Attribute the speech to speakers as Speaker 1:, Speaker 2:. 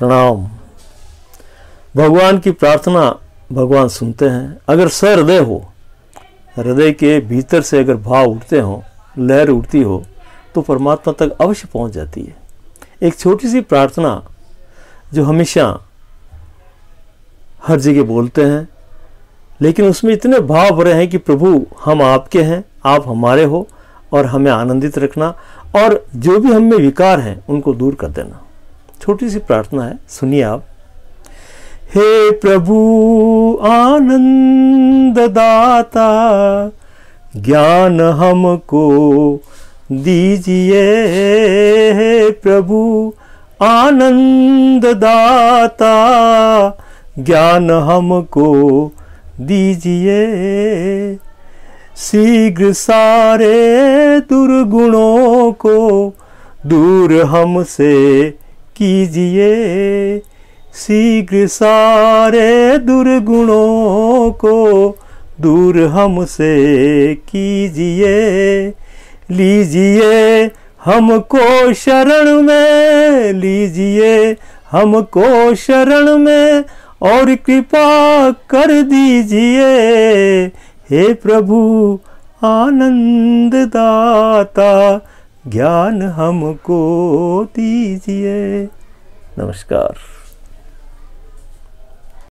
Speaker 1: प्रणाम। भगवान की प्रार्थना भगवान सुनते हैं। अगर सहृदय हो, हृदय के भीतर से अगर भाव उठते हो, लहर उठती हो तो परमात्मा तक अवश्य पहुँच जाती है। एक छोटी सी प्रार्थना जो हमेशा हर जगह बोलते हैं, लेकिन उसमें इतने भाव भरे हैं कि प्रभु, हम आपके हैं, आप हमारे हो, और हमें आनंदित रखना, और जो भी हम में विकार हैं, उनको दूर कर देना। छोटी सी प्रार्थना है, सुनिए आप। हे प्रभु आनंद दाता ज्ञान हमको दीजिए। हे प्रभु आनंद दाता ज्ञान हमको दीजिए। शीघ्र सारे दुर्गुणों को दूर हमसे कीजिए। शीघ्र सारे दुर्गुणों को दूर हमसे कीजिए। लीजिए हमको शरण में, लीजिए हमको शरण में और कृपा कर दीजिए। हे प्रभु आनंद दाता ज्ञान हमको दीजिए। नमस्कार।